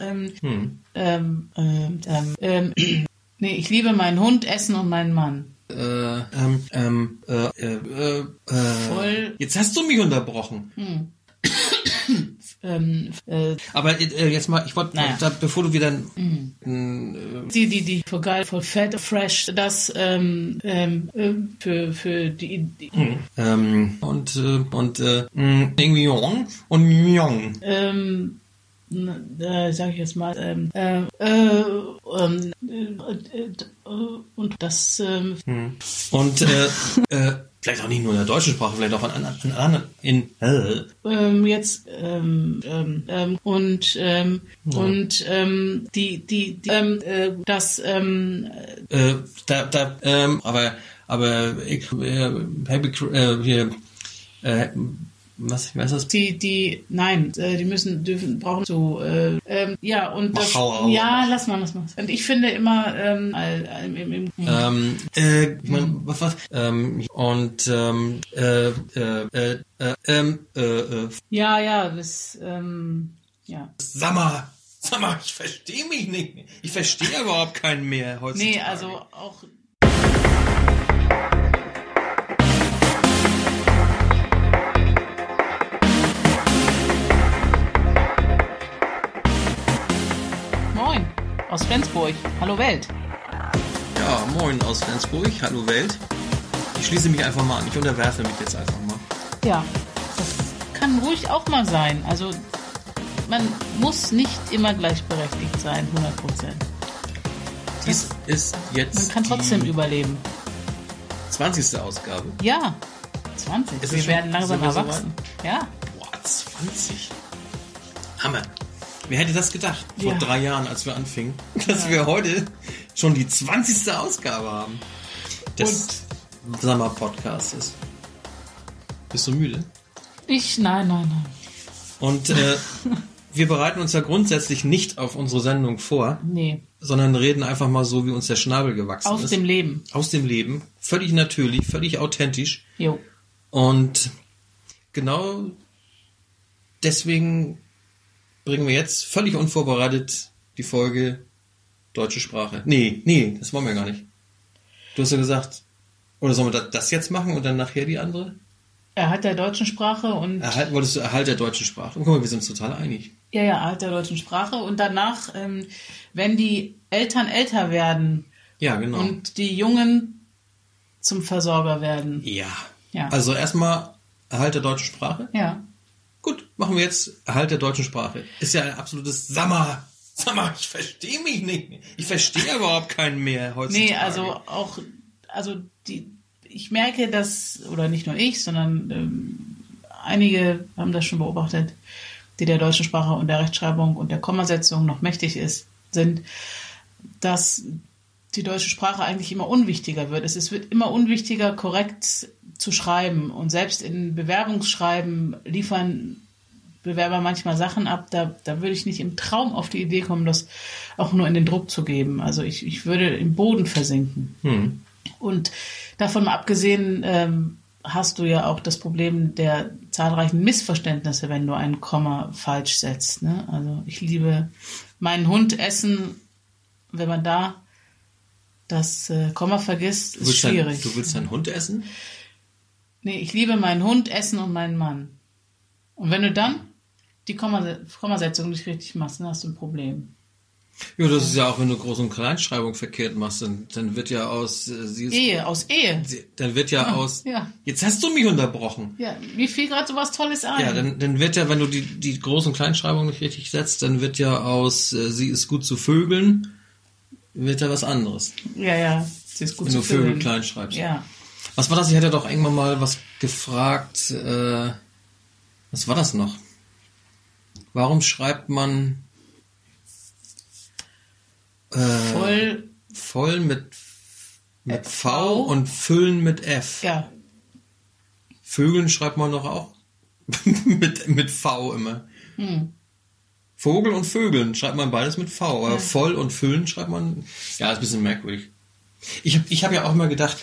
ähm, ähm, ähm, ähm, ähm, nee, ich liebe meinen Hund, Essen und meinen Mann. Äh, ähm, ähm, äh, äh, äh, äh, Voll- Jetzt hast du mich unterbrochen. Ähm, äh, Aber äh, jetzt mal, ich wollte, Naja. bevor du wieder, die, die, die voll geil, voll fett, fresh, das ähm, ähm, äh, für, für die, die ähm, und äh, und äh, mh, irgendwie Jong und Myong. ähm, äh, sag ich jetzt mal, ähm, äh, äh, ähm, äh, äh, und das, ähm, Und äh, äh, vielleicht auch nicht nur in der deutschen Sprache, vielleicht auch in anderen, in, in äh, ähm, jetzt ähm, ähm, ähm, und ähm, und ähm, die die, die ähm, äh, das ähm, äh, da, da, ähm, aber, aber ich, äh, äh, hier, äh, was, was ist das? die die nein äh, die müssen dürfen brauchen so äh, ähm, ja und das, Mach, hau, hau. ja lass mal lass mal und ich finde immer ähm, äh, im, im, im, Ähm, äh, ich mein, was, was, ähm, und, ähm, äh, äh, äh, äh, ähm, äh, äh, ja ja das ähm, ja sag mal, sag mal, ich verstehe mich nicht. Ich verstehe überhaupt keinen mehr heutzutage. nee also auch aus Flensburg. Hallo Welt. Ja, moin aus Flensburg, hallo Welt. Ich schließe mich einfach mal an, ich unterwerfe mich jetzt einfach mal. Ja, das kann ruhig auch mal sein. Also man muss nicht immer gleichberechtigt sein, 100 Prozent. Dies ist jetzt Man kann trotzdem überleben. 20. Ausgabe. Ja, 20. Ist es wir werden langsam wir so erwachsen. Ja, Boah, 20. Hammer. Wer hätte das gedacht vor Ja. drei Jahren, als wir anfingen, dass wir heute schon die 20. Ausgabe haben des Sommer-Podcastes. Bist du müde? ich, nein, nein, nein. Und äh, wir bereiten uns ja grundsätzlich nicht auf unsere Sendung vor, Nee, sondern reden einfach mal so, wie uns der Schnabel gewachsen aus ist. dem Leben. aus dem Leben. Völlig natürlich, völlig authentisch. Jo. Und genau deswegen bringen wir jetzt völlig unvorbereitet die Folge deutsche Sprache. Nee, nee, das wollen wir gar nicht. Du hast ja gesagt, oder sollen wir da- das jetzt machen und dann nachher die andere? Erhalt der deutschen Sprache und Erhalt, wolltest du Erhalt der deutschen Sprache? Und guck mal, wir sind uns total einig. ja, ja, Erhalt der deutschen Sprache und danach, ähm, wenn die Eltern älter werden Ja, genau. und die Jungen zum Versorger werden. ja. Ja. Also erstmal Erhalt der deutschen Sprache. Ja. Gut, machen wir jetzt Erhalt der deutschen Sprache. Ist ja ein absolutes Sammer. Sammer, ich verstehe mich nicht. Ich verstehe überhaupt keinen mehr heutzutage. Nee, also auch, also die, ich merke, dass, oder nicht nur ich, sondern ähm, einige haben das schon beobachtet, die der deutschen Sprache und der Rechtschreibung und der Kommasetzung noch mächtig ist, sind, dass die deutsche Sprache eigentlich immer unwichtiger wird. Es ist, wird immer unwichtiger, korrekt zu schreiben. Und selbst in Bewerbungsschreiben liefern Bewerber manchmal Sachen ab, da, da würde ich nicht im Traum auf die Idee kommen, das auch nur in den Druck zu geben. Also ich, ich würde im Boden versinken. Hm. Und davon mal abgesehen, ähm, hast du ja auch das Problem der zahlreichen Missverständnisse, wenn du ein Komma falsch setzt. Ne? Also ich liebe meinen Hund essen, wenn man da das äh, Komma vergisst, Du ist willst, schwierig. dein, du willst deinen Hund essen? Nee, ich liebe meinen Hund, Essen und meinen Mann. Und wenn du dann die Kommase- Kommasetzung nicht richtig machst, dann hast du ein Problem. Ja, das ist ja auch, wenn du Groß- und Kleinschreibung verkehrt machst, dann, dann wird ja aus, äh, sie ist, Ehe, aus Ehe. sie, dann wird ja aus, ja. jetzt hast du mich unterbrochen. Ja, mir fiel gerade sowas Tolles ein. Ja, dann, dann wird ja, wenn du die, die Groß- und Kleinschreibung nicht richtig setzt, dann wird ja aus, äh, sie ist gut zu Vögeln, wird ja was anderes. ja, ja, sie ist gut Wenn zu du Vögel klein schreibst. Ja. Was war das? Ich hatte doch irgendwann mal was gefragt. Äh, was war das noch? Warum schreibt man äh, Voll, voll mit, mit V, V. und füllen mit F? ja, Vögeln schreibt man doch auch mit, mit V immer. hm. Vogel und Vögeln schreibt man beides mit V, aber voll und füllen schreibt man. Ja, ist ein bisschen merkwürdig. Ich habe ich hab ja auch immer gedacht,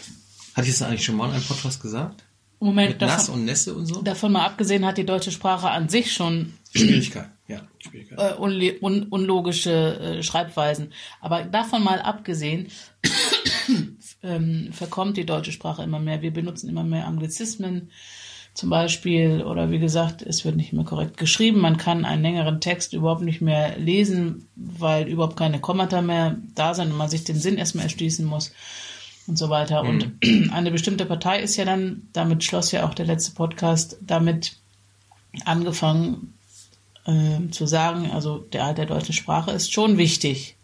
hatte ich das eigentlich schon mal in einem Podcast gesagt? Moment, Mit Nass davon, und Nässe und so? davon mal abgesehen hat die deutsche Sprache an sich schon Schwierigkeit. Ja, Schwierigkeit. äh, unle- un unlogische äh, Schreibweisen. Aber davon mal abgesehen, ähm, verkommt die deutsche Sprache immer mehr. Wir benutzen immer mehr Anglizismen zum Beispiel oder wie gesagt, es wird nicht mehr korrekt geschrieben. Man kann einen längeren Text überhaupt nicht mehr lesen, weil überhaupt keine Kommata mehr da sind und man sich den Sinn erstmal erschließen muss und so weiter. Und eine bestimmte Partei ist ja dann, damit schloss ja auch der letzte Podcast, damit angefangen äh, zu sagen, also der Erhalt der deutschen Sprache ist schon wichtig.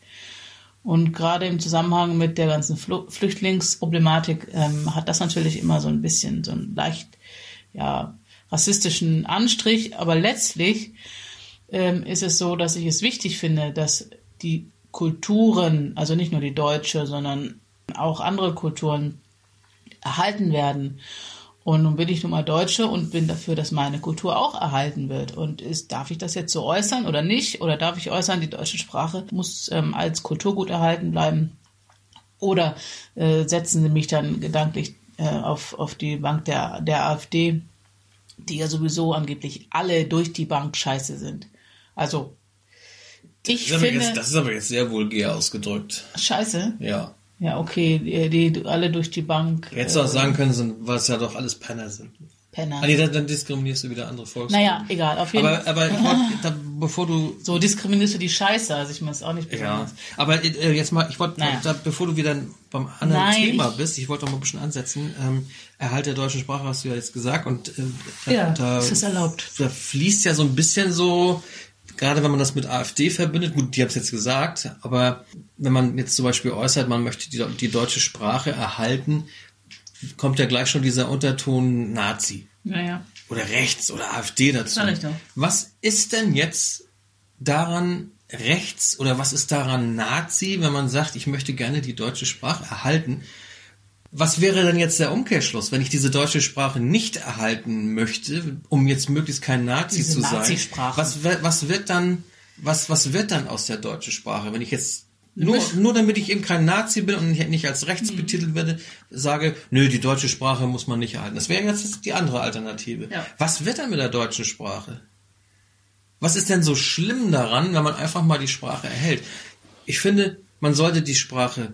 Und gerade im Zusammenhang mit der ganzen Flu Flüchtlingsproblematik ähm, hat das natürlich immer so ein bisschen so einen leicht ja, rassistischen Anstrich. Aber letztlich ähm, ist es so, dass ich es wichtig finde, dass die Kulturen, also nicht nur die deutsche, sondern auch andere Kulturen erhalten werden. Und nun bin ich nun mal Deutsche und bin dafür, dass meine Kultur auch erhalten wird. Und ist, darf ich das jetzt so äußern oder nicht? Oder darf ich äußern, die deutsche Sprache muss ähm, als Kulturgut erhalten bleiben? Oder äh, setzen Sie mich dann gedanklich äh, auf, auf die Bank der, der AfD, die ja sowieso angeblich alle durch die Bank scheiße sind. Also, ich Das finde, jetzt, das ist aber jetzt sehr vulgär ausgedrückt. scheiße. Ja. Ja, okay, die, die alle durch die Bank. Du auch sagen können, sind- weil es ja doch alles Penner sind. Penner. Ah, nee, dann, dann diskriminierst du wieder andere Volksgruppen. Naja, egal, auf jeden Aber, Fall. aber wollt, da, bevor du So diskriminierst du die Scheiße, also ich meine es auch nicht Ja, besonders. aber äh, jetzt mal, ich wollte, Naja. da, bevor du wieder beim anderen Nein, Thema ich- bist, ich wollte noch mal ein bisschen ansetzen. Ähm, Erhalt der deutschen Sprache hast du ja jetzt gesagt und äh, Ja, da, das ist erlaubt. da fließt ja so ein bisschen so, gerade wenn man das mit AfD verbindet, gut, die haben es jetzt gesagt, aber wenn man jetzt zum Beispiel äußert, man möchte die, die deutsche Sprache erhalten, kommt ja gleich schon dieser Unterton Nazi Naja. oder rechts oder AfD dazu. Was ist denn jetzt daran rechts oder was ist daran Nazi, wenn man sagt, ich möchte gerne die deutsche Sprache erhalten? Was wäre denn jetzt der Umkehrschluss, wenn ich diese deutsche Sprache nicht erhalten möchte, um jetzt möglichst kein Nazi Diese zu sein? Was, was wird dann, was, was wird dann aus der deutschen Sprache, wenn ich jetzt nur, nur damit ich eben kein Nazi bin und nicht, als rechts betitelt werde, sage, nö, die deutsche Sprache muss man nicht erhalten. Das wäre jetzt die andere Alternative. Ja. Was wird dann mit der deutschen Sprache? Was ist denn so schlimm daran, wenn man einfach mal die Sprache erhält? Ich finde, man sollte die Sprache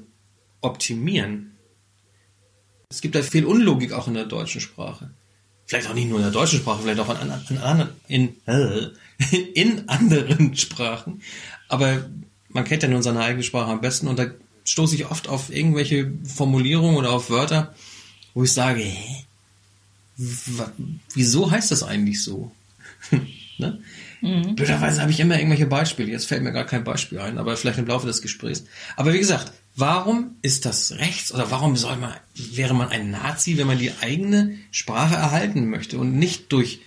optimieren. Es gibt da viel Unlogik auch in der deutschen Sprache. Vielleicht auch nicht nur in der deutschen Sprache, vielleicht auch in, in, anderen- in, äh, in anderen Sprachen. Aber man kennt ja nur seine eigene Sprache am besten und da stoße ich oft auf irgendwelche Formulierungen oder auf Wörter, wo ich sage, hä? Wieso heißt das eigentlich so? ne? Blöderweise habe ich immer irgendwelche Beispiele. Jetzt fällt mir gar kein Beispiel ein, aber vielleicht im Laufe des Gesprächs. Aber wie gesagt, warum ist das rechts oder warum soll man, wäre man ein Nazi, wenn man die eigene Sprache erhalten möchte und nicht durch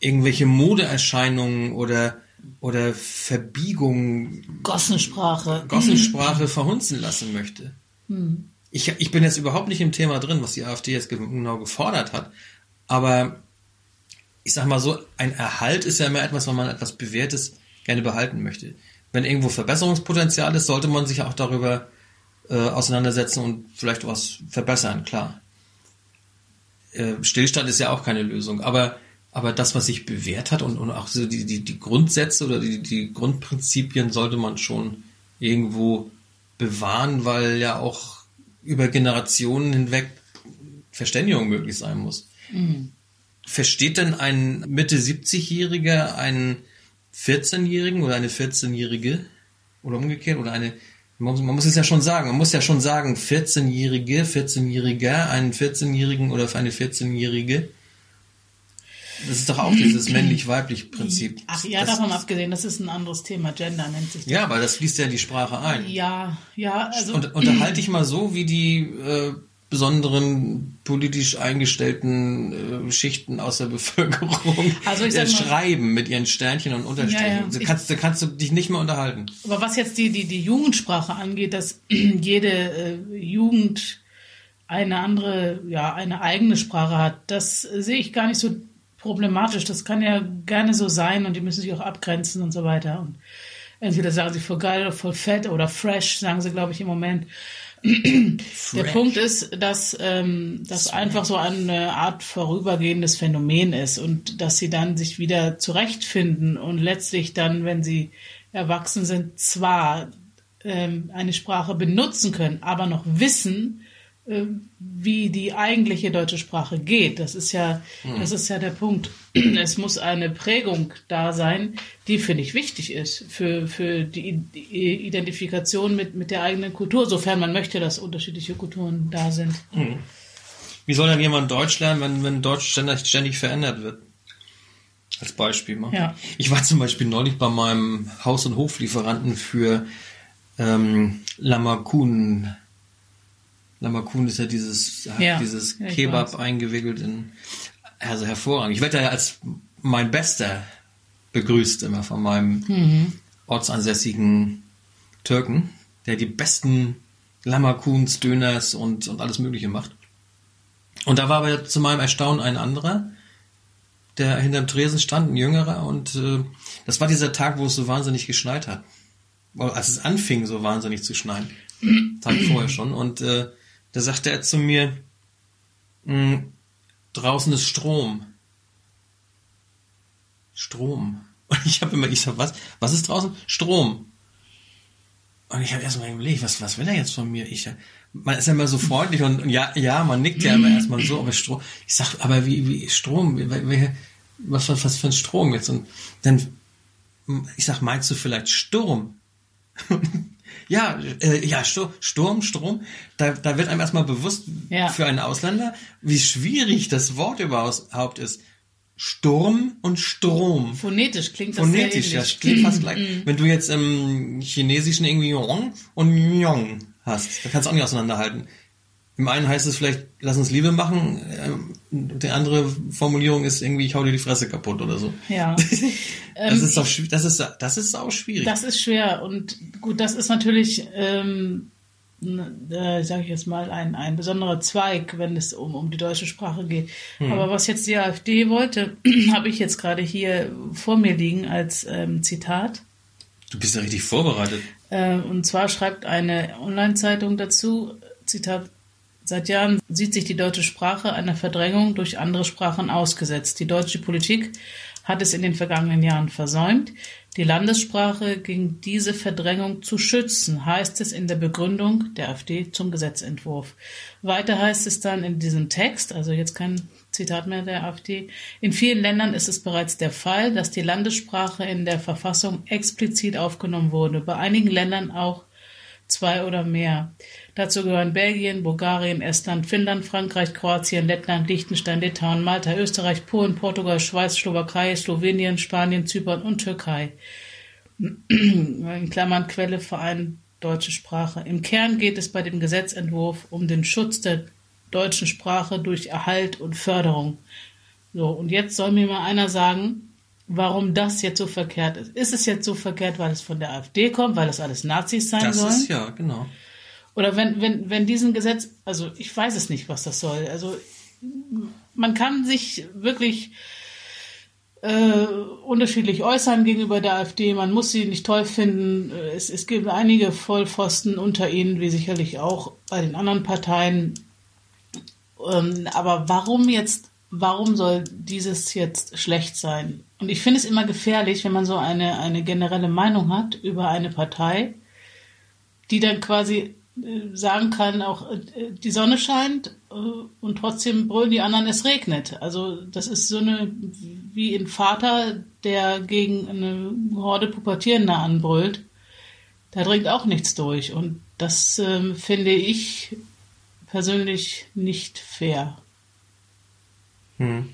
irgendwelche Modeerscheinungen oder, oder Verbiegungen Gossensprache. Gossensprache verhunzen lassen möchte. Ich, ich bin jetzt überhaupt nicht im Thema drin, was die AfD jetzt ge- genau gefordert hat. Aber ich sag mal so, ein Erhalt ist ja immer etwas, wenn man etwas Bewährtes gerne behalten möchte. Wenn irgendwo Verbesserungspotenzial ist, sollte man sich auch darüber äh, auseinandersetzen und vielleicht was verbessern, klar. Äh, Stillstand ist ja auch keine Lösung, aber, aber das, was sich bewährt hat und, und auch so die, die, die Grundsätze oder die, die Grundprinzipien sollte man schon irgendwo bewahren, weil ja auch über Generationen hinweg Verständigung möglich sein muss. Versteht denn ein Mitte 70-Jähriger einen 14-Jährigen oder eine 14-Jährige oder umgekehrt oder eine man muss, es ja schon sagen, man muss ja schon sagen, 14-Jährige, 14-Jähriger, einen 14-Jährigen oder für eine 14-Jährige. Das ist doch auch dieses männlich-weiblich Prinzip. Ach ja, das, davon abgesehen, das ist ein anderes Thema. Gender nennt sich das. Ja, aber das fließt ja in die Sprache ein. Ja, ja, also. Und unterhalte dich mal so, wie die äh, besonderen politisch eingestellten äh, Schichten aus der Bevölkerung Also ich äh, mal- schreiben mit ihren Sternchen und Unterstrichen. Ja, ja. Da kannst, da kannst du dich nicht mehr unterhalten. Aber was jetzt die, die, die Jugendsprache angeht, dass jede äh, Jugend eine andere, ja, eine eigene Sprache hat, das sehe ich gar nicht so problematisch. Das kann ja gerne so sein und die müssen sich auch abgrenzen und so weiter. Und entweder sagen sie voll geil oder voll fett oder fresh, sagen sie, glaube ich, im Moment. Der Punkt ist, dass ähm, das einfach so eine Art vorübergehendes Phänomen ist und dass sie dann sich wieder zurechtfinden und letztlich dann, wenn sie erwachsen sind, zwar ähm, eine Sprache benutzen können, aber noch wissen, wie die eigentliche deutsche Sprache geht. Das ist ja, hm. das ist ja der Punkt. Es muss eine Prägung da sein, die finde ich wichtig ist für, für die Identifikation mit, mit der eigenen Kultur, sofern man möchte, dass unterschiedliche Kulturen da sind. Hm. Wie soll dann jemand Deutsch lernen, wenn, wenn Deutsch ständig, ständig verändert wird? Als Beispiel mal. Ja. Ich war zum Beispiel neulich bei meinem Haus- und Hoflieferanten für ähm, Lamakun Lamakun ist ja dieses, ja, dieses ja, Kebab eingewickelt in, also hervorragend. Ich werde ja als mein Bester begrüßt immer von meinem mhm. ortsansässigen Türken, der die besten Lamakuns, Döners und, und alles Mögliche macht. Und da war aber zu meinem Erstaunen ein anderer, der hinterm Tresen stand, ein jüngerer, und äh, das war dieser Tag, wo es so wahnsinnig geschneit hat. Als es anfing, so wahnsinnig zu schneien. Tag vorher schon. Und äh, da sagte er zu mir, hm, draußen ist Strom. Strom. Und ich habe immer, ich sag, was, was ist draußen? Strom. Und ich habe erstmal überlegt, was, was will er jetzt von mir? Ich, man ist ja immer so freundlich und, und ja, ja, man nickt ja immer erstmal so, aber Strom. Ich sag, aber wie, wie Strom? Wie, was, was, was für ein Strom jetzt? Und dann, ich sag, meinst du vielleicht Sturm? Ja, äh, ja, Sturm, Strom, da, da wird einem erstmal bewusst ja. für einen Ausländer, wie schwierig das Wort überhaupt ist. Sturm und Strom. Phonetisch klingt das Phonetisch, sehr ähnlich. ja, klingt fast gleich. Mm. Wenn du jetzt im Chinesischen irgendwie Yong und Yong hast, da kannst du auch nicht auseinanderhalten. Im einen heißt es vielleicht, lass uns Liebe machen. Ähm, die andere Formulierung ist irgendwie, ich hau dir die Fresse kaputt oder so. Ja. das ist doch, das ist, das ist auch schwierig. Das ist schwer und gut, das ist natürlich, ähm, äh, sage ich jetzt mal, ein, ein besonderer Zweig, wenn es um, um die deutsche Sprache geht. Hm. Aber was jetzt die AfD wollte, habe ich jetzt gerade hier vor mir liegen als ähm, Zitat. Du bist ja richtig vorbereitet. Äh, und zwar schreibt eine Online-Zeitung dazu, Zitat, Seit Jahren sieht sich die deutsche Sprache einer Verdrängung durch andere Sprachen ausgesetzt. Die deutsche Politik hat es in den vergangenen Jahren versäumt, die Landessprache gegen diese Verdrängung zu schützen, heißt es in der Begründung der AfD zum Gesetzentwurf. Weiter heißt es dann in diesem Text, also jetzt kein Zitat mehr der AfD, in vielen Ländern ist es bereits der Fall, dass die Landessprache in der Verfassung explizit aufgenommen wurde, bei einigen Ländern auch zwei oder mehr. Dazu gehören Belgien, Bulgarien, Estland, Finnland, Frankreich, Kroatien, Lettland, Liechtenstein, Litauen, Malta, Österreich, Polen, Portugal, Schweiz, Slowakei, Slowenien, Spanien, Zypern und Türkei. In Klammern Quelle Verein Deutsche Sprache. Im Kern geht es bei dem Gesetzentwurf um den Schutz der deutschen Sprache durch Erhalt und Förderung. So, und jetzt soll mir mal einer sagen, warum das jetzt so verkehrt ist. Ist es jetzt so verkehrt, weil es von der AfD kommt, weil es alles Nazis sein das sollen? Das ist ja, genau. Oder wenn, wenn, wenn diesen Gesetz, also ich weiß es nicht, was das soll. Also man kann sich wirklich äh, unterschiedlich äußern gegenüber der AfD. Man muss sie nicht toll finden. Es, es gibt einige Vollpfosten unter ihnen, wie sicherlich auch bei den anderen Parteien. Ähm, aber warum jetzt, warum soll dieses jetzt schlecht sein? Und ich finde es immer gefährlich, wenn man so eine, eine generelle Meinung hat über eine Partei, die dann quasi äh, sagen kann, auch äh, die Sonne scheint äh, und trotzdem brüllen die anderen, es regnet. Also das ist so eine, wie ein Vater, der gegen eine Horde Pubertierender anbrüllt. Da dringt auch nichts durch. Und das äh, finde ich persönlich nicht fair. Hm.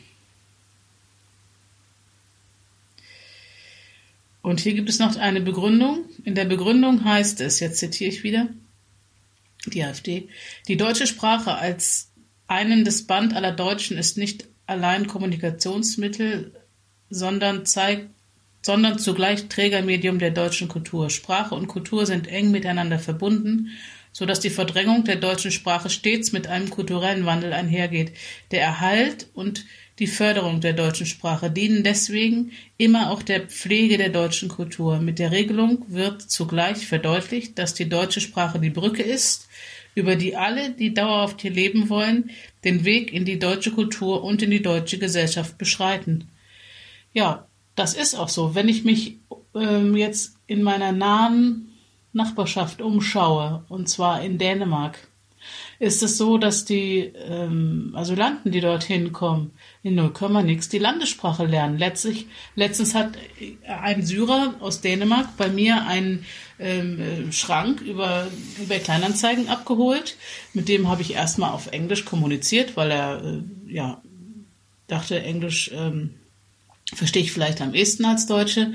Und hier gibt es noch eine Begründung. In der Begründung heißt es, jetzt zitiere ich wieder, die AfD. Die deutsche Sprache als einendes Band aller Deutschen ist nicht allein Kommunikationsmittel, sondern zeigt sondern zugleich Trägermedium der deutschen Kultur. Sprache und Kultur sind eng miteinander verbunden, so dass die Verdrängung der deutschen Sprache stets mit einem kulturellen Wandel einhergeht. Der Erhalt und die Förderung der deutschen Sprache, dienen deswegen immer auch der Pflege der deutschen Kultur. Mit der Regelung wird zugleich verdeutlicht, dass die deutsche Sprache die Brücke ist, über die alle, die dauerhaft hier leben wollen, den Weg in die deutsche Kultur und in die deutsche Gesellschaft beschreiten. Ja, das ist auch so. Wenn ich mich ähm, jetzt in meiner nahen Nachbarschaft umschaue, und zwar in Dänemark, ist es so, dass die ähm, Asylanten, die dorthin kommen, in 0, nix die Landessprache lernen. Letztlich, letztens hat ein Syrer aus Dänemark bei mir einen ähm, Schrank über eBay Kleinanzeigen abgeholt. Mit dem habe ich erstmal auf Englisch kommuniziert, weil er äh, ja dachte, Englisch ähm, verstehe ich vielleicht am ehesten als Deutsche.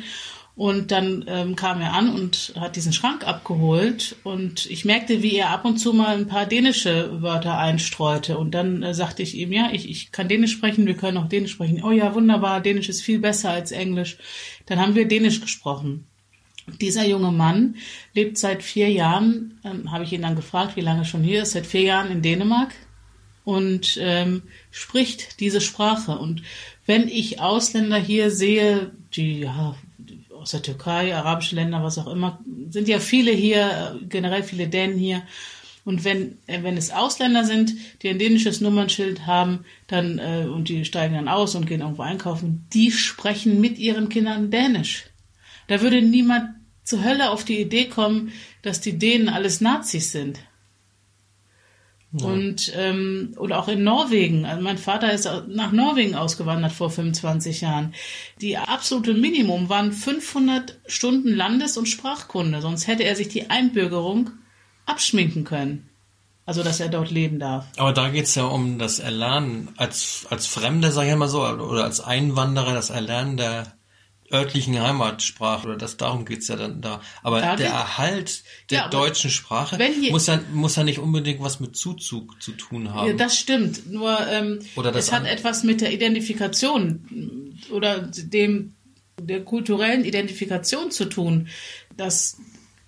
Und dann ähm, kam er an und hat diesen Schrank abgeholt und ich merkte, wie er ab und zu mal ein paar dänische Wörter einstreute. Und dann äh, sagte ich ihm, ja, ich, ich kann Dänisch sprechen, wir können auch Dänisch sprechen. Oh ja, wunderbar, Dänisch ist viel besser als Englisch. Dann haben wir Dänisch gesprochen. Dieser junge Mann lebt seit vier Jahren, ähm, habe ich ihn dann gefragt, wie lange schon hier ist, seit vier Jahren in Dänemark und ähm, spricht diese Sprache. Und wenn ich Ausländer hier sehe, die ja aus der Türkei, arabische Länder, was auch immer, sind ja viele hier, generell viele Dänen hier. Und wenn, äh, wenn es Ausländer sind, die ein dänisches Nummernschild haben, dann, äh, und die steigen dann aus und gehen irgendwo einkaufen, die sprechen mit ihren Kindern Dänisch. Da würde niemand zur Hölle auf die Idee kommen, dass die Dänen alles Nazis sind. Und ähm, oder auch in Norwegen. Also mein Vater ist nach Norwegen ausgewandert vor 25 Jahren. Die absolute Minimum waren 500 Stunden Landes- und Sprachkunde. Sonst hätte er sich die Einbürgerung abschminken können. Also, dass er dort leben darf. Aber da geht's ja um das Erlernen als, als Fremder, sag ich mal so, oder als Einwanderer, das Erlernen der örtlichen Heimatsprache oder das darum geht's ja dann da. Aber da der Erhalt der ja, deutschen Sprache muss ja muss ja nicht unbedingt was mit Zuzug zu tun haben. Ja, das stimmt. Nur ähm, oder das es hat etwas mit der Identifikation oder dem der kulturellen Identifikation zu tun, dass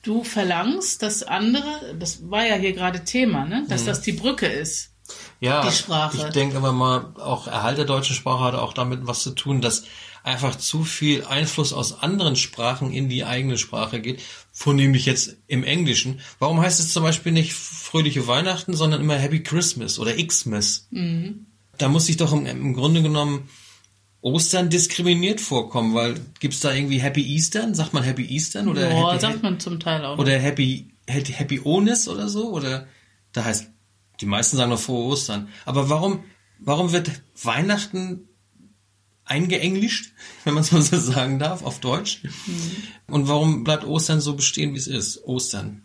du verlangst, dass andere, das war ja hier gerade Thema, ne, dass mhm. das die Brücke ist. Ja, die Sprache. ich denke aber mal, auch Erhalt der deutschen Sprache hat auch damit was zu tun, dass einfach zu viel Einfluss aus anderen Sprachen in die eigene Sprache geht, vornehmlich jetzt im Englischen. Warum heißt es zum Beispiel nicht fröhliche Weihnachten, sondern immer Happy Christmas oder Xmas? Mhm. Da muss ich doch im, im, Grunde genommen Ostern diskriminiert vorkommen, weil gibt's da irgendwie Happy Eastern? Sagt man Happy Eastern oder Boah, Happy, sagt man zum Teil auch. Oder Happy Happy, Happy Onis oder so oder da heißt die meisten sagen noch frohe Ostern. Aber warum warum wird Weihnachten eingeenglischt, wenn man es mal so sagen darf, auf Deutsch. Mhm. Und warum bleibt Ostern so bestehen, wie es ist? Ostern.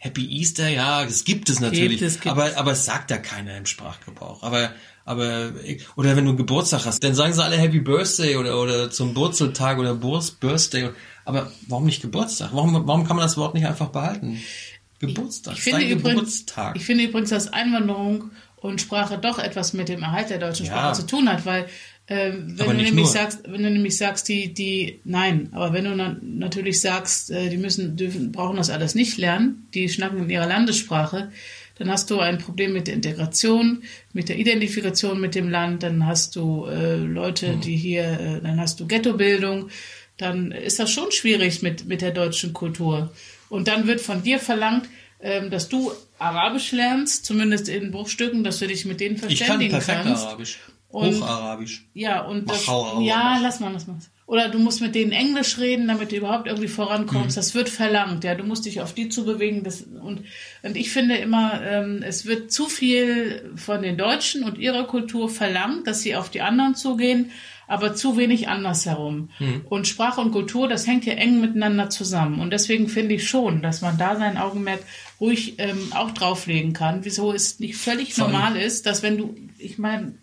Happy Easter, ja, das gibt es natürlich, gibt es, gibt aber aber es sagt ja keiner im Sprachgebrauch. Aber aber oder wenn du Geburtstag hast, dann sagen sie alle Happy Birthday oder oder zum Wurzeltag oder Birthday. Aber warum nicht Geburtstag? Warum warum kann man das Wort nicht einfach behalten? Geburtstag. Ich, ich finde übrigens, Geburtstag. Ich finde übrigens, dass Einwanderung und Sprache doch etwas mit dem Erhalt der deutschen Sprache ja. zu tun hat, weil ähm, wenn du nämlich nur. sagst, wenn du nämlich sagst, die, die, nein, aber wenn du na, natürlich sagst, äh, die müssen, dürfen, brauchen das alles nicht lernen, die schnacken in ihrer Landessprache, dann hast du ein Problem mit der Integration, mit der Identifikation mit dem Land, dann hast du äh, Leute, hm. die hier, äh, dann hast du Ghettobildung, dann ist das schon schwierig mit, mit der deutschen Kultur. Und dann wird von dir verlangt, ähm, dass du Arabisch lernst, zumindest in Bruchstücken, dass du dich mit denen verständigen kannst. Ich kann perfekt kannst. Arabisch. Und, Hocharabisch. Ja, und das, ja, lass mal, lass mal. Oder du musst mit denen Englisch reden, damit du überhaupt irgendwie vorankommst. Mhm. Das wird verlangt, ja. Du musst dich auf die zubewegen. Das, und, und ich finde immer, ähm, es wird zu viel von den Deutschen und ihrer Kultur verlangt, dass sie auf die anderen zugehen, aber zu wenig andersherum. Mhm. Und Sprache und Kultur, das hängt ja eng miteinander zusammen. Und deswegen finde ich schon, dass man da sein Augenmerk ruhig ähm, auch drauflegen kann. Wieso es nicht völlig Voll. normal ist, dass wenn du, ich meine,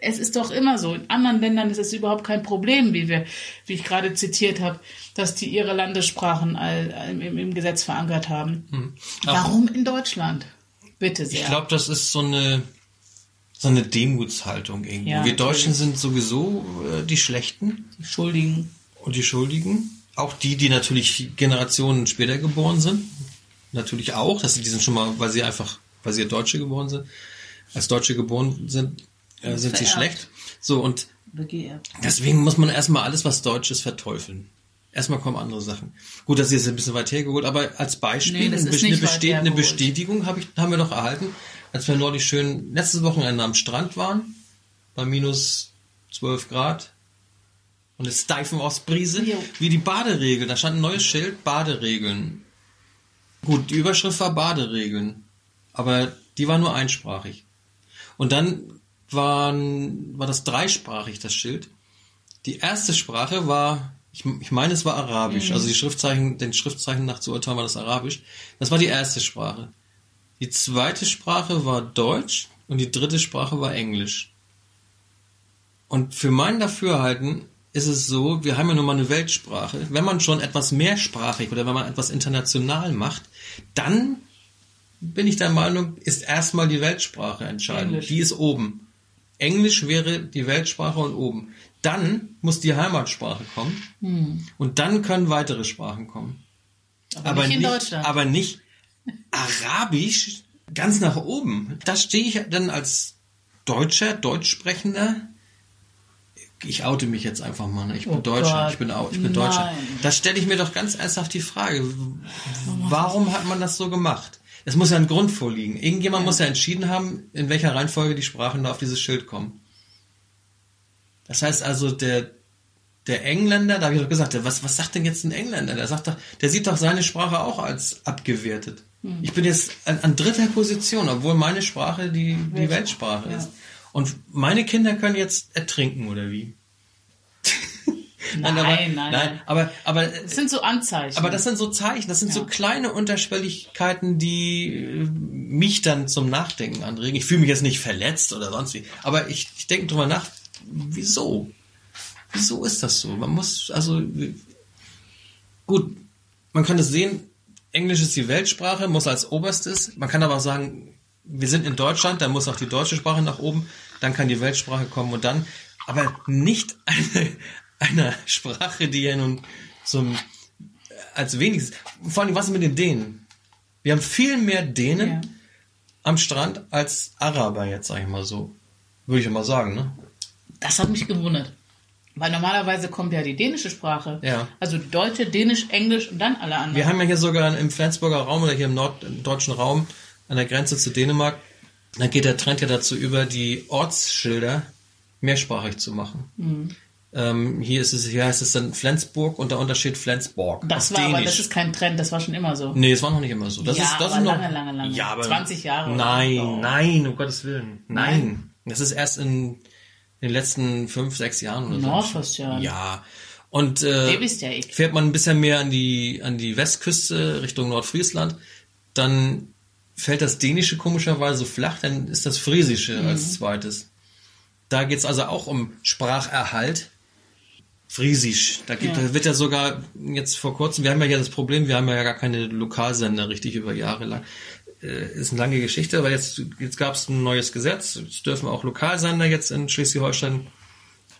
es ist doch immer so. In anderen Ländern ist es überhaupt kein Problem, wie wir, wie ich gerade zitiert habe, dass die ihre Landessprachen all, im, im, Gesetz verankert haben. Hm. Warum in Deutschland? Bitte sehr. Ich glaube, das ist so eine so eine Demutshaltung irgendwie. Ja, wir Deutschen sind sowieso äh, die Schlechten. Die Schuldigen. Und die Schuldigen. Auch die, die natürlich Generationen später geboren sind. Natürlich auch. Das, die sind schon mal, weil sie einfach, weil sie Deutsche geboren sind, als Deutsche geboren sind, äh, sind sie Vererbt. schlecht. So, und Begehrt. deswegen muss man erstmal alles, was Deutsch ist, verteufeln. Erstmal kommen andere Sachen. Gut, das ist jetzt ein bisschen weit hergeholt, aber als Beispiel, Nee, eine, ist Best- eine. Bestätigung hab ich, haben wir noch erhalten, als wir neulich schön letztes Wochenende am Strand waren, bei minus 12 Grad und eine steifen Ostbrise, Jo. wie die Baderegeln. Da stand ein neues Schild, Baderegeln. Gut, die Überschrift war Baderegeln, aber die war nur einsprachig. Und dann waren, war das dreisprachig, das Schild. Die erste Sprache war, ich, ich meine, es war Arabisch. Also die Schriftzeichen, den Schriftzeichen nach zu urteilen war das Arabisch. Das war die erste Sprache. Die zweite Sprache war Deutsch und die dritte Sprache war Englisch. Und für mein Dafürhalten ist es so, wir haben ja nun mal eine Weltsprache. Wenn man schon etwas mehrsprachig oder wenn man etwas international macht, dann bin ich der Meinung, ist erstmal die Weltsprache entscheidend. Englisch. Die ist oben. Englisch wäre die Weltsprache und oben. Dann muss die Heimatsprache kommen und dann können weitere Sprachen kommen. Aber, nicht in Deutschland. aber nicht Arabisch ganz nach oben. Da stehe ich dann als Deutscher, Deutschsprechender. Ich oute mich jetzt einfach mal. Ne? Ich bin Oh Deutscher. Gott, Ich bin, au- ich bin Deutscher. nein. Da stelle ich mir doch ganz ernsthaft die Frage, warum hat man das so gemacht? Es muss ja ein Grund vorliegen. Irgendjemand muss ja entschieden haben, in welcher Reihenfolge die Sprachen da auf dieses Schild kommen. Das heißt also, der, der Engländer, da habe ich doch gesagt, was, was sagt denn jetzt ein Engländer? Der sagt doch, der sieht doch seine Sprache auch als abgewertet. Hm. Ich bin jetzt an, an dritter Position, obwohl meine Sprache die, die Weltsprache Ja. ist. Und meine Kinder können jetzt ertrinken, oder wie? Nein, aber, nein, nein. aber, aber, Das sind so Anzeichen. aber das sind so Zeichen, das sind so Ja. kleine Unterschwelligkeiten, die äh, mich dann zum Nachdenken anregen. Ich fühle mich jetzt nicht verletzt oder sonst wie, aber ich, ich denke drüber nach, wieso? Wieso ist das so? Man muss, also, gut, man kann es sehen, Englisch ist die Weltsprache, muss als oberstes. Man kann aber auch sagen, wir sind in Deutschland, dann muss auch die deutsche Sprache nach oben, dann kann die Weltsprache kommen und dann, aber nicht eine, eine Sprache, die ja nun zum, als wenigstes, vor allem was ist mit den Dänen? Wir haben viel mehr Dänen Ja. am Strand als Araber jetzt, sag ich mal so. Würde ich mal sagen, ne? Das hat mich gewundert. Weil normalerweise kommt ja die dänische Sprache. Ja. Also Deutsche, Dänisch, Englisch und dann alle anderen. Wir haben ja hier sogar im Flensburger Raum oder hier im norddeutschen Raum an der Grenze zu Dänemark, da geht der Trend ja dazu über, die Ortsschilder mehrsprachig zu machen. Mhm. Ähm, hier ist es, hier heißt es dann Flensburg und darunter steht Flensborg. das war aber, Dänisch. das ist kein Trend, das war schon immer so. Nee, es war noch nicht immer so. Das Ja, ist, das aber ist noch, lange, lange, lange. Ja, aber 20 Jahre Nein, nein, um Gottes Willen. Nein. Nein. Das ist erst in den letzten fünf, sechs Jahren oder so. Nordostjahren. Ja. Und äh, ja fährt man ein bisschen mehr an die, an die Westküste Richtung Nordfriesland, dann fällt das Dänische komischerweise flach, dann ist das Friesische Mhm. als zweites. Da geht's also auch um Spracherhalt. Friesisch. Da, gibt, Ja. da wird ja sogar jetzt vor kurzem, wir haben ja hier das Problem, wir haben ja gar keine Lokalsender richtig über Jahre lang. Äh, ist eine lange Geschichte, aber jetzt, jetzt gab es ein neues Gesetz. Es dürfen auch Lokalsender jetzt in Schleswig-Holstein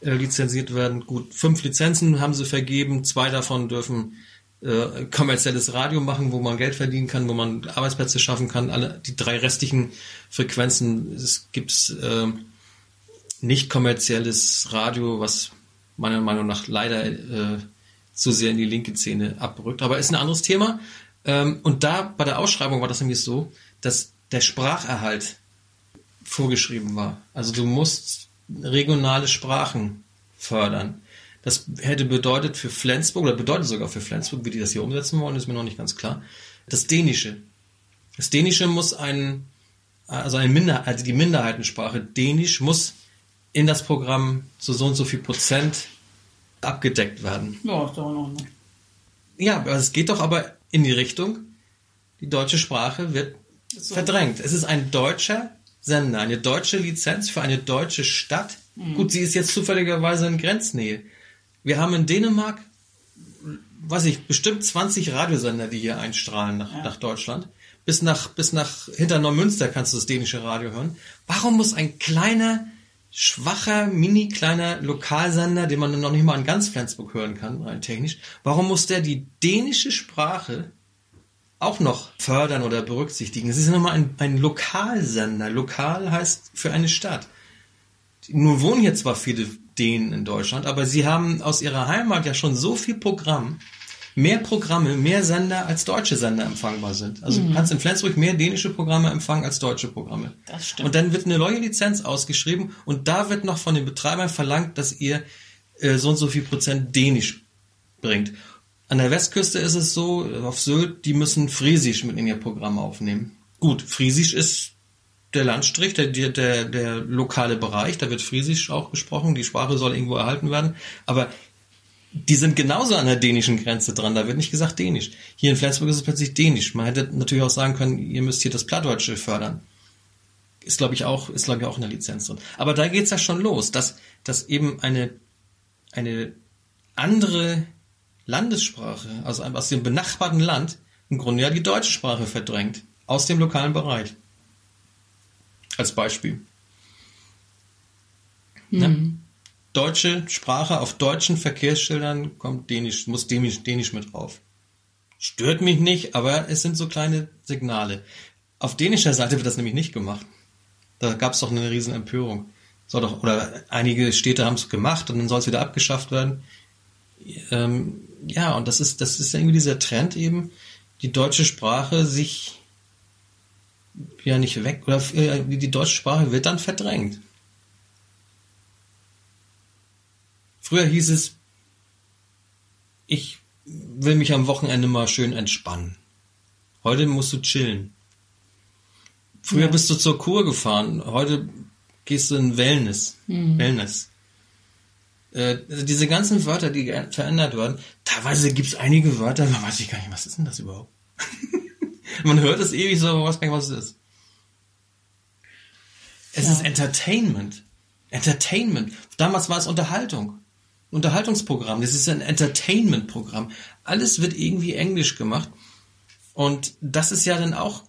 äh, lizenziert werden. Gut, fünf Lizenzen haben sie vergeben. Zwei davon dürfen äh, kommerzielles Radio machen, wo man Geld verdienen kann, wo man Arbeitsplätze schaffen kann. Alle die drei restlichen Frequenzen es gibt äh, nicht kommerzielles Radio, was meiner Meinung nach leider äh, zu sehr in die linke Szene abrückt. Aber ist ein anderes Thema. Ähm, und da bei der Ausschreibung war das nämlich so, dass der Spracherhalt vorgeschrieben war. Also du musst regionale Sprachen fördern. Das hätte bedeutet für Flensburg, oder bedeutet sogar für Flensburg, wie die das hier umsetzen wollen, ist mir noch nicht ganz klar. Das Dänische. Das Dänische muss ein, also eine Minder, also die Minderheitensprache Dänisch muss in das Programm zu so und so viel Prozent abgedeckt werden. Ja, ist doch Ordnung. Ja, aber es geht doch aber in die Richtung, die deutsche Sprache wird So. verdrängt. Es ist ein deutscher Sender, eine deutsche Lizenz für eine deutsche Stadt. Gut, sie ist jetzt zufälligerweise in Grenznähe. Wir haben in Dänemark, weiß ich, bestimmt 20 Radiosender, die hier einstrahlen nach, nach Deutschland. Bis nach, bis nach hinter Neumünster kannst du das dänische Radio hören. Warum muss ein kleiner, schwacher, mini kleiner Lokalsender, den man noch nicht mal in ganz Flensburg hören kann, rein technisch, warum muss der die dänische Sprache auch noch fördern oder berücksichtigen? Es ist ja nochmal ein, ein Lokalsender. Lokal heißt für eine Stadt. Nun wohnen hier zwar viele Dänen in Deutschland, aber sie haben aus ihrer Heimat ja schon so viel Programm, mehr Programme, mehr Sender als deutsche Sender empfangbar sind. Also mhm. du kannst in Flensburg mehr dänische Programme empfangen als deutsche Programme. Das stimmt. Und dann wird eine neue Lizenz ausgeschrieben und da wird noch von den Betreibern verlangt, dass ihr äh, so und so viel Prozent Dänisch bringt. An der Westküste ist es so, auf Sylt, die müssen Friesisch mit in ihr Programm aufnehmen. Gut, Friesisch ist der Landstrich, der, der, der lokale Bereich, da wird Friesisch auch gesprochen, die Sprache soll irgendwo erhalten werden, aber die sind genauso an der dänischen Grenze dran, da wird nicht gesagt Dänisch. Hier in Flensburg ist es plötzlich Dänisch. Man hätte natürlich auch sagen können, ihr müsst hier das Plattdeutsche fördern. Ist, glaube ich, auch, ist, glaube ich, auch in der Lizenz drin. Aber da geht's ja schon los, dass, dass eben eine, eine andere Landessprache, also aus dem benachbarten Land, im Grunde ja die deutsche Sprache verdrängt. Aus dem lokalen Bereich. Als Beispiel. Mhm. Ne? Deutsche Sprache auf deutschen Verkehrsschildern kommt Dänisch, muss Dänisch, Dänisch mit drauf. Stört mich nicht, aber es sind so kleine Signale. Auf dänischer Seite wird das nämlich nicht gemacht. Da gab es doch eine riesen Empörung. Soll doch, oder einige Städte haben es gemacht und dann soll es wieder abgeschafft werden. Ähm, ja, und das ist, das ist irgendwie dieser Trend eben, die deutsche Sprache sich ja nicht weg, oder äh, die deutsche Sprache wird dann verdrängt. Früher hieß es, ich will mich am Wochenende mal schön entspannen. Heute musst du chillen. Früher ja. bist du zur Kur gefahren, heute gehst du in Wellness. Mhm. Wellness. Äh, also diese ganzen Wörter, die verändert werden, teilweise gibt es einige Wörter, da weiß ich gar nicht, was ist denn das überhaupt? Man hört es ewig so, aber weiß gar nicht, was es ist. Es ja. ist Entertainment. Entertainment. Damals war es Unterhaltung. Unterhaltungsprogramm. Das ist ein Entertainment-Programm. Alles wird irgendwie Englisch gemacht. Und das ist ja dann auch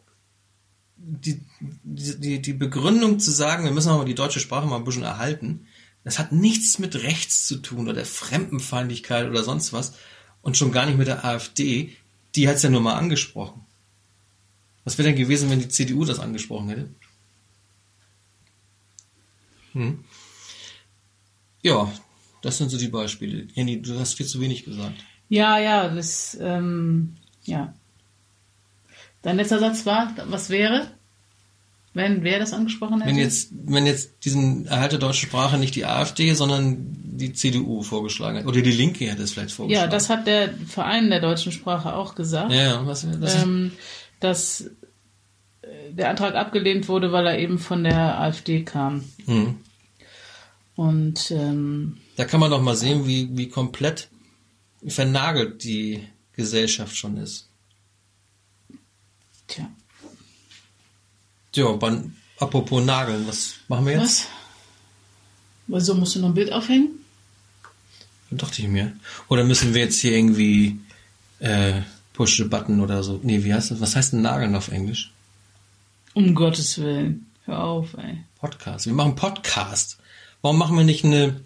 die, die, die Begründung zu sagen, wir müssen aber die deutsche Sprache mal ein bisschen erhalten. Das hat nichts mit Rechts zu tun oder Fremdenfeindlichkeit oder sonst was. Und schon gar nicht mit der AfD. Die hat es ja nur mal angesprochen. Was wäre denn gewesen, wenn die CDU das angesprochen hätte? Hm. Ja, das sind so die Beispiele. Jenny, du hast viel zu wenig gesagt. Ja, ja, das, ähm, ja. Dein letzter Satz war, was wäre, wenn wer das angesprochen hätte? Wenn jetzt, wenn jetzt diesen Erhalt der deutschen Sprache nicht die AfD, sondern die CDU vorgeschlagen hat. Oder die Linke hätte es vielleicht vorgeschlagen. Ja, das hat der Verein der deutschen Sprache auch gesagt. Ja, was, was ähm, dass äh, der Antrag abgelehnt wurde, weil er eben von der AfD kam. Mhm. Und ähm, da kann man doch mal sehen, wie, wie komplett vernagelt die Gesellschaft schon ist. Tja. Ja, beim, apropos Nageln, was machen wir jetzt? Was? Also musst du noch ein Bild aufhängen? Dachte ich mir. Oder müssen wir jetzt hier irgendwie äh, Push the Button oder so? Nee, wie heißt das? Was heißt denn Nageln auf Englisch? Um Gottes Willen. Hör auf, ey. Podcast. Wir machen Podcast. Warum machen wir nicht eine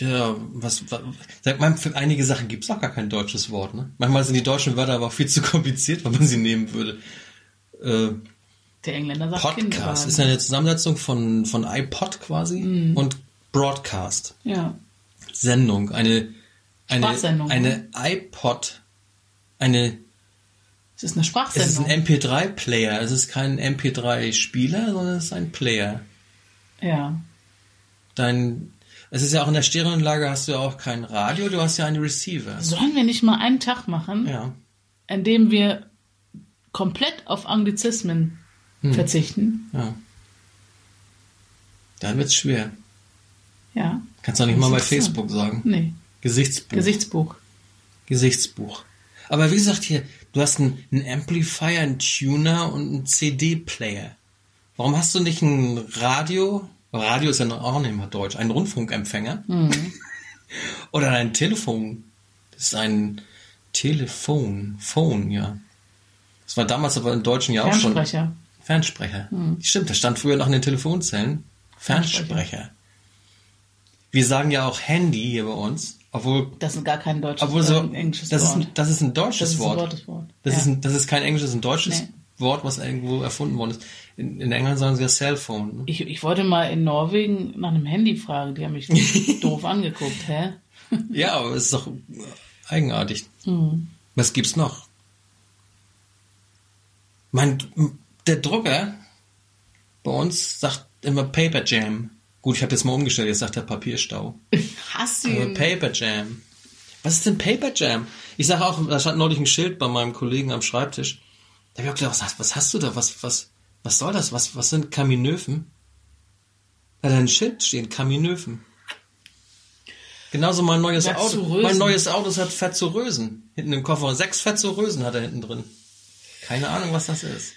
ja, was, was für einige Sachen gibt es auch gar kein deutsches Wort, ne? Manchmal sind die deutschen Wörter aber auch viel zu kompliziert, wenn man sie nehmen würde. Äh, Der Engländer sagt Podcast ist eine Zusammensetzung von, von iPod quasi mm. und Broadcast. Ja. Sendung, eine, eine, eine ne? iPod, eine es ist eine Sprachsendung. Es ist ein MP3-Player. Es ist kein MP3-Spieler, sondern es ist ein Player. Ja. Dein es ist ja auch in der Stereoanlage hast du ja auch kein Radio, du hast ja einen Receiver. Sollen wir nicht mal einen Tag machen, ja. in dem wir komplett auf Anglizismen hm. verzichten? Ja. Dann wird's schwer. Ja. Kannst du auch nicht mal bei Facebook sagen. Nee. Gesichtsbuch. Gesichtsbuch. Gesichtsbuch. Aber wie gesagt hier, du hast einen, einen Amplifier, einen Tuner und einen CD-Player. Warum hast du nicht ein Radio, Radio ist ja auch nicht mehr deutsch. Ein Rundfunkempfänger. Mhm. Oder ein Telefon. Das ist ein Telefon. Phone, ja. Das war damals aber im Deutschen ja auch schon. Fernsprecher. Fernsprecher. Mhm. Stimmt, das stand früher noch in den Telefonzellen. Fernsprecher. Wir sagen ja auch Handy hier bei uns. Obwohl, das ist gar kein deutsches obwohl so, englisches das Wort. Ist ein, das ist ein deutsches das ist Wort. Ein Wort. Das, ja. ist ein, das ist kein englisches, ein deutsches. Nee. Wort, was irgendwo erfunden worden ist. In, in England sagen sie ja Cellphone. Ne? Ich, ich wollte mal in Norwegen nach einem Handy fragen. Die haben mich doof angeguckt. Hä? Ja, aber es ist doch eigenartig. Hm. Was gibt's noch? Mein, der Drucker bei uns sagt immer Paper Jam. Gut, ich habe jetzt mal umgestellt, jetzt sagt er Papierstau. Hast du ihn? Paper Jam. Was ist denn Paper Jam? Ich sage auch, da stand neulich ein Schild bei meinem Kollegen am Schreibtisch. Da habe ich auch gedacht, was, hast- was hast du da? Was, was, was soll das? Was, was sind Kaminöfen? Da hat ein Schild stehen, Kaminöfen. Genauso mein neues Auto. Mein neues Auto hat Fettsurösen. Hinten im Koffer. Sechs Fettsurösen hat er hinten drin. Keine Ahnung, was das ist.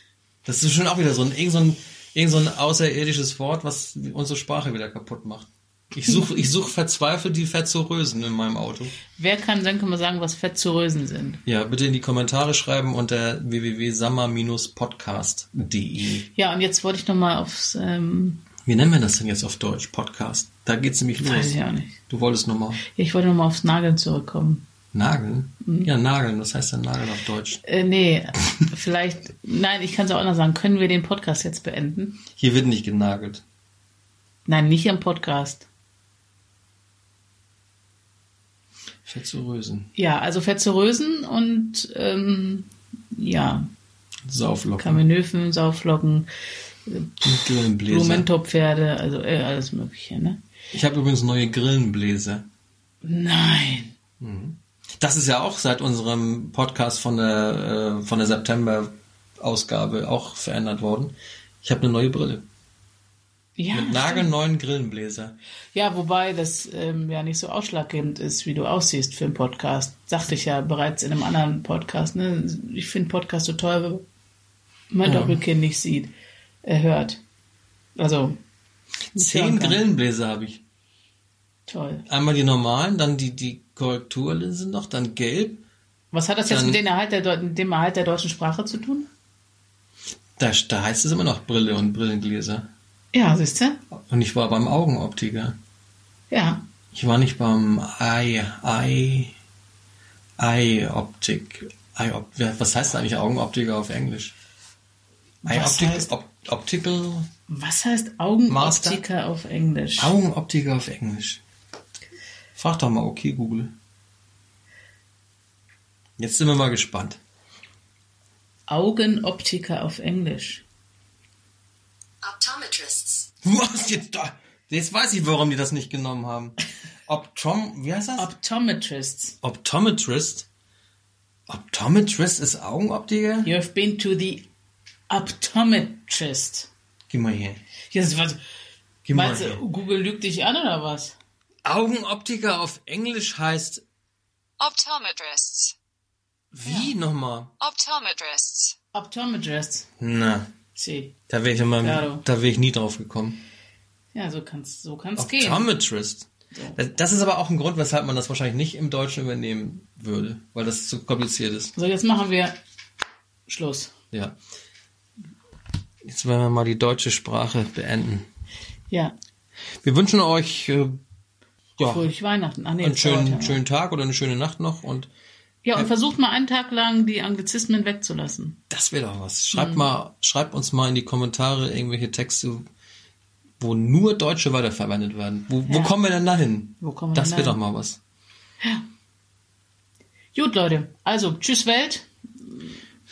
Das ist schon auch wieder so ein, irgend so ein, irgend so ein außerirdisches Wort, was unsere Sprache wieder kaputt macht. Ich suche ich such verzweifelt die Fettsurösen in meinem Auto. Wer kann dann kann man sagen, was Fettsurösen sind? Ja, bitte in die Kommentare schreiben unter www.sammer-podcast.de. Ja, und jetzt wollte ich nochmal aufs, ähm, Wie nennen wir das denn jetzt auf Deutsch? Podcast. Da geht's nämlich los. weiß ich auch nicht. Du wolltest nochmal Ich wollte nochmal aufs Nageln zurückkommen. nageln? Ja, nageln. Was heißt denn nageln auf Deutsch? Äh, nee, vielleicht, nein, ich kann es auch anders sagen. Können wir den Podcast jetzt beenden? Hier wird nicht genagelt. Nein, nicht am Podcast. Fettsurösen. Ja, also Fettsurösen und ähm, ja, Sauflocken. Kaminöfen, Sauflocken, Grillenbläser. Blumentopfpferde, also äh, alles Mögliche, ne? Ich habe übrigens neue Grillenbläser. Nein. Das ist ja auch seit unserem Podcast von der, äh, von der September-Ausgabe auch verändert worden. Ich habe eine neue Brille. Ja, Mit nagelneuen Grillenbläser. ja, wobei das ähm, ja nicht so ausschlaggebend ist, wie du aussiehst für einen Podcast. Sagte ich ja bereits in einem anderen Podcast. Ne? Ich finde Podcast so toll, wenn mein Ja. Doppelkind nicht sieht, er hört. Also Zehn. Grillenbläser habe ich. Toll. Einmal die normalen, dann die, die Korrekturlinsen noch, dann gelb. Was hat das jetzt mit, den Erhalt der, mit dem Erhalt der deutschen Sprache zu tun? Da, da heißt es immer noch Brille und Brillengläser. Ja, siehst du? Und ich war beim Augenoptiker. Ja. Ich war nicht beim Eye, Eye, Eye Optik. Eye Op was heißt eigentlich Augenoptiker auf Englisch? Eye Was Optik, heißt- Op Optical, Was heißt Augenoptiker auf Englisch? Augenoptiker auf Englisch. Frag doch mal, okay, Google. Jetzt sind wir mal gespannt. Augenoptiker auf Englisch. Optometrists. Was jetzt da? Jetzt weiß ich, warum die das nicht genommen haben. Optom, wie heißt das? Optometrists. Optometrist. Optometrist ist Augenoptiker? You have been to the optometrist. Geh mal hier. Jetzt, was, Geh mal meinst du, hier. Google lügt dich an oder was? Augenoptiker auf Englisch heißt Optometrists. wie nochmal? Optometrists. Optometrist. Na, See. da wäre ich, Claro. da wär ich nie drauf gekommen. Ja, so kann's, so kann's gehen. Optometrist. So. Das- Das ist aber auch ein Grund, weshalb man das wahrscheinlich nicht im Deutschen übernehmen würde, weil das zu kompliziert ist. So, jetzt machen wir Schluss. Ja. Jetzt werden wir mal die deutsche Sprache beenden. Ja, Wir wünschen euch äh, ja, fröhliche Weihnachten. Ach nee, einen schönen, noch. schönen Tag oder eine schöne Nacht noch und Ja, und versucht mal einen Tag lang die Anglizismen wegzulassen. Das wäre doch was. Schreibt mal, schreibt uns mal in die Kommentare irgendwelche Texte, wo nur Deutsche weiterverwendet werden. Wo, wo Ja. kommen wir denn dahin? Wo kommen wir das wäre doch mal was. Gut, Leute. Also, tschüss Welt.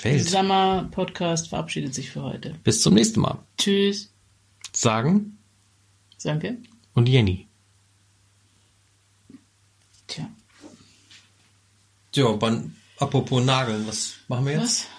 Welt. Sommer Podcast verabschiedet sich für heute. Bis zum nächsten Mal. Tschüss. Sagen Danke. und Jenny. Tja. Ja, dann, apropos Nageln, was machen wir jetzt? Was?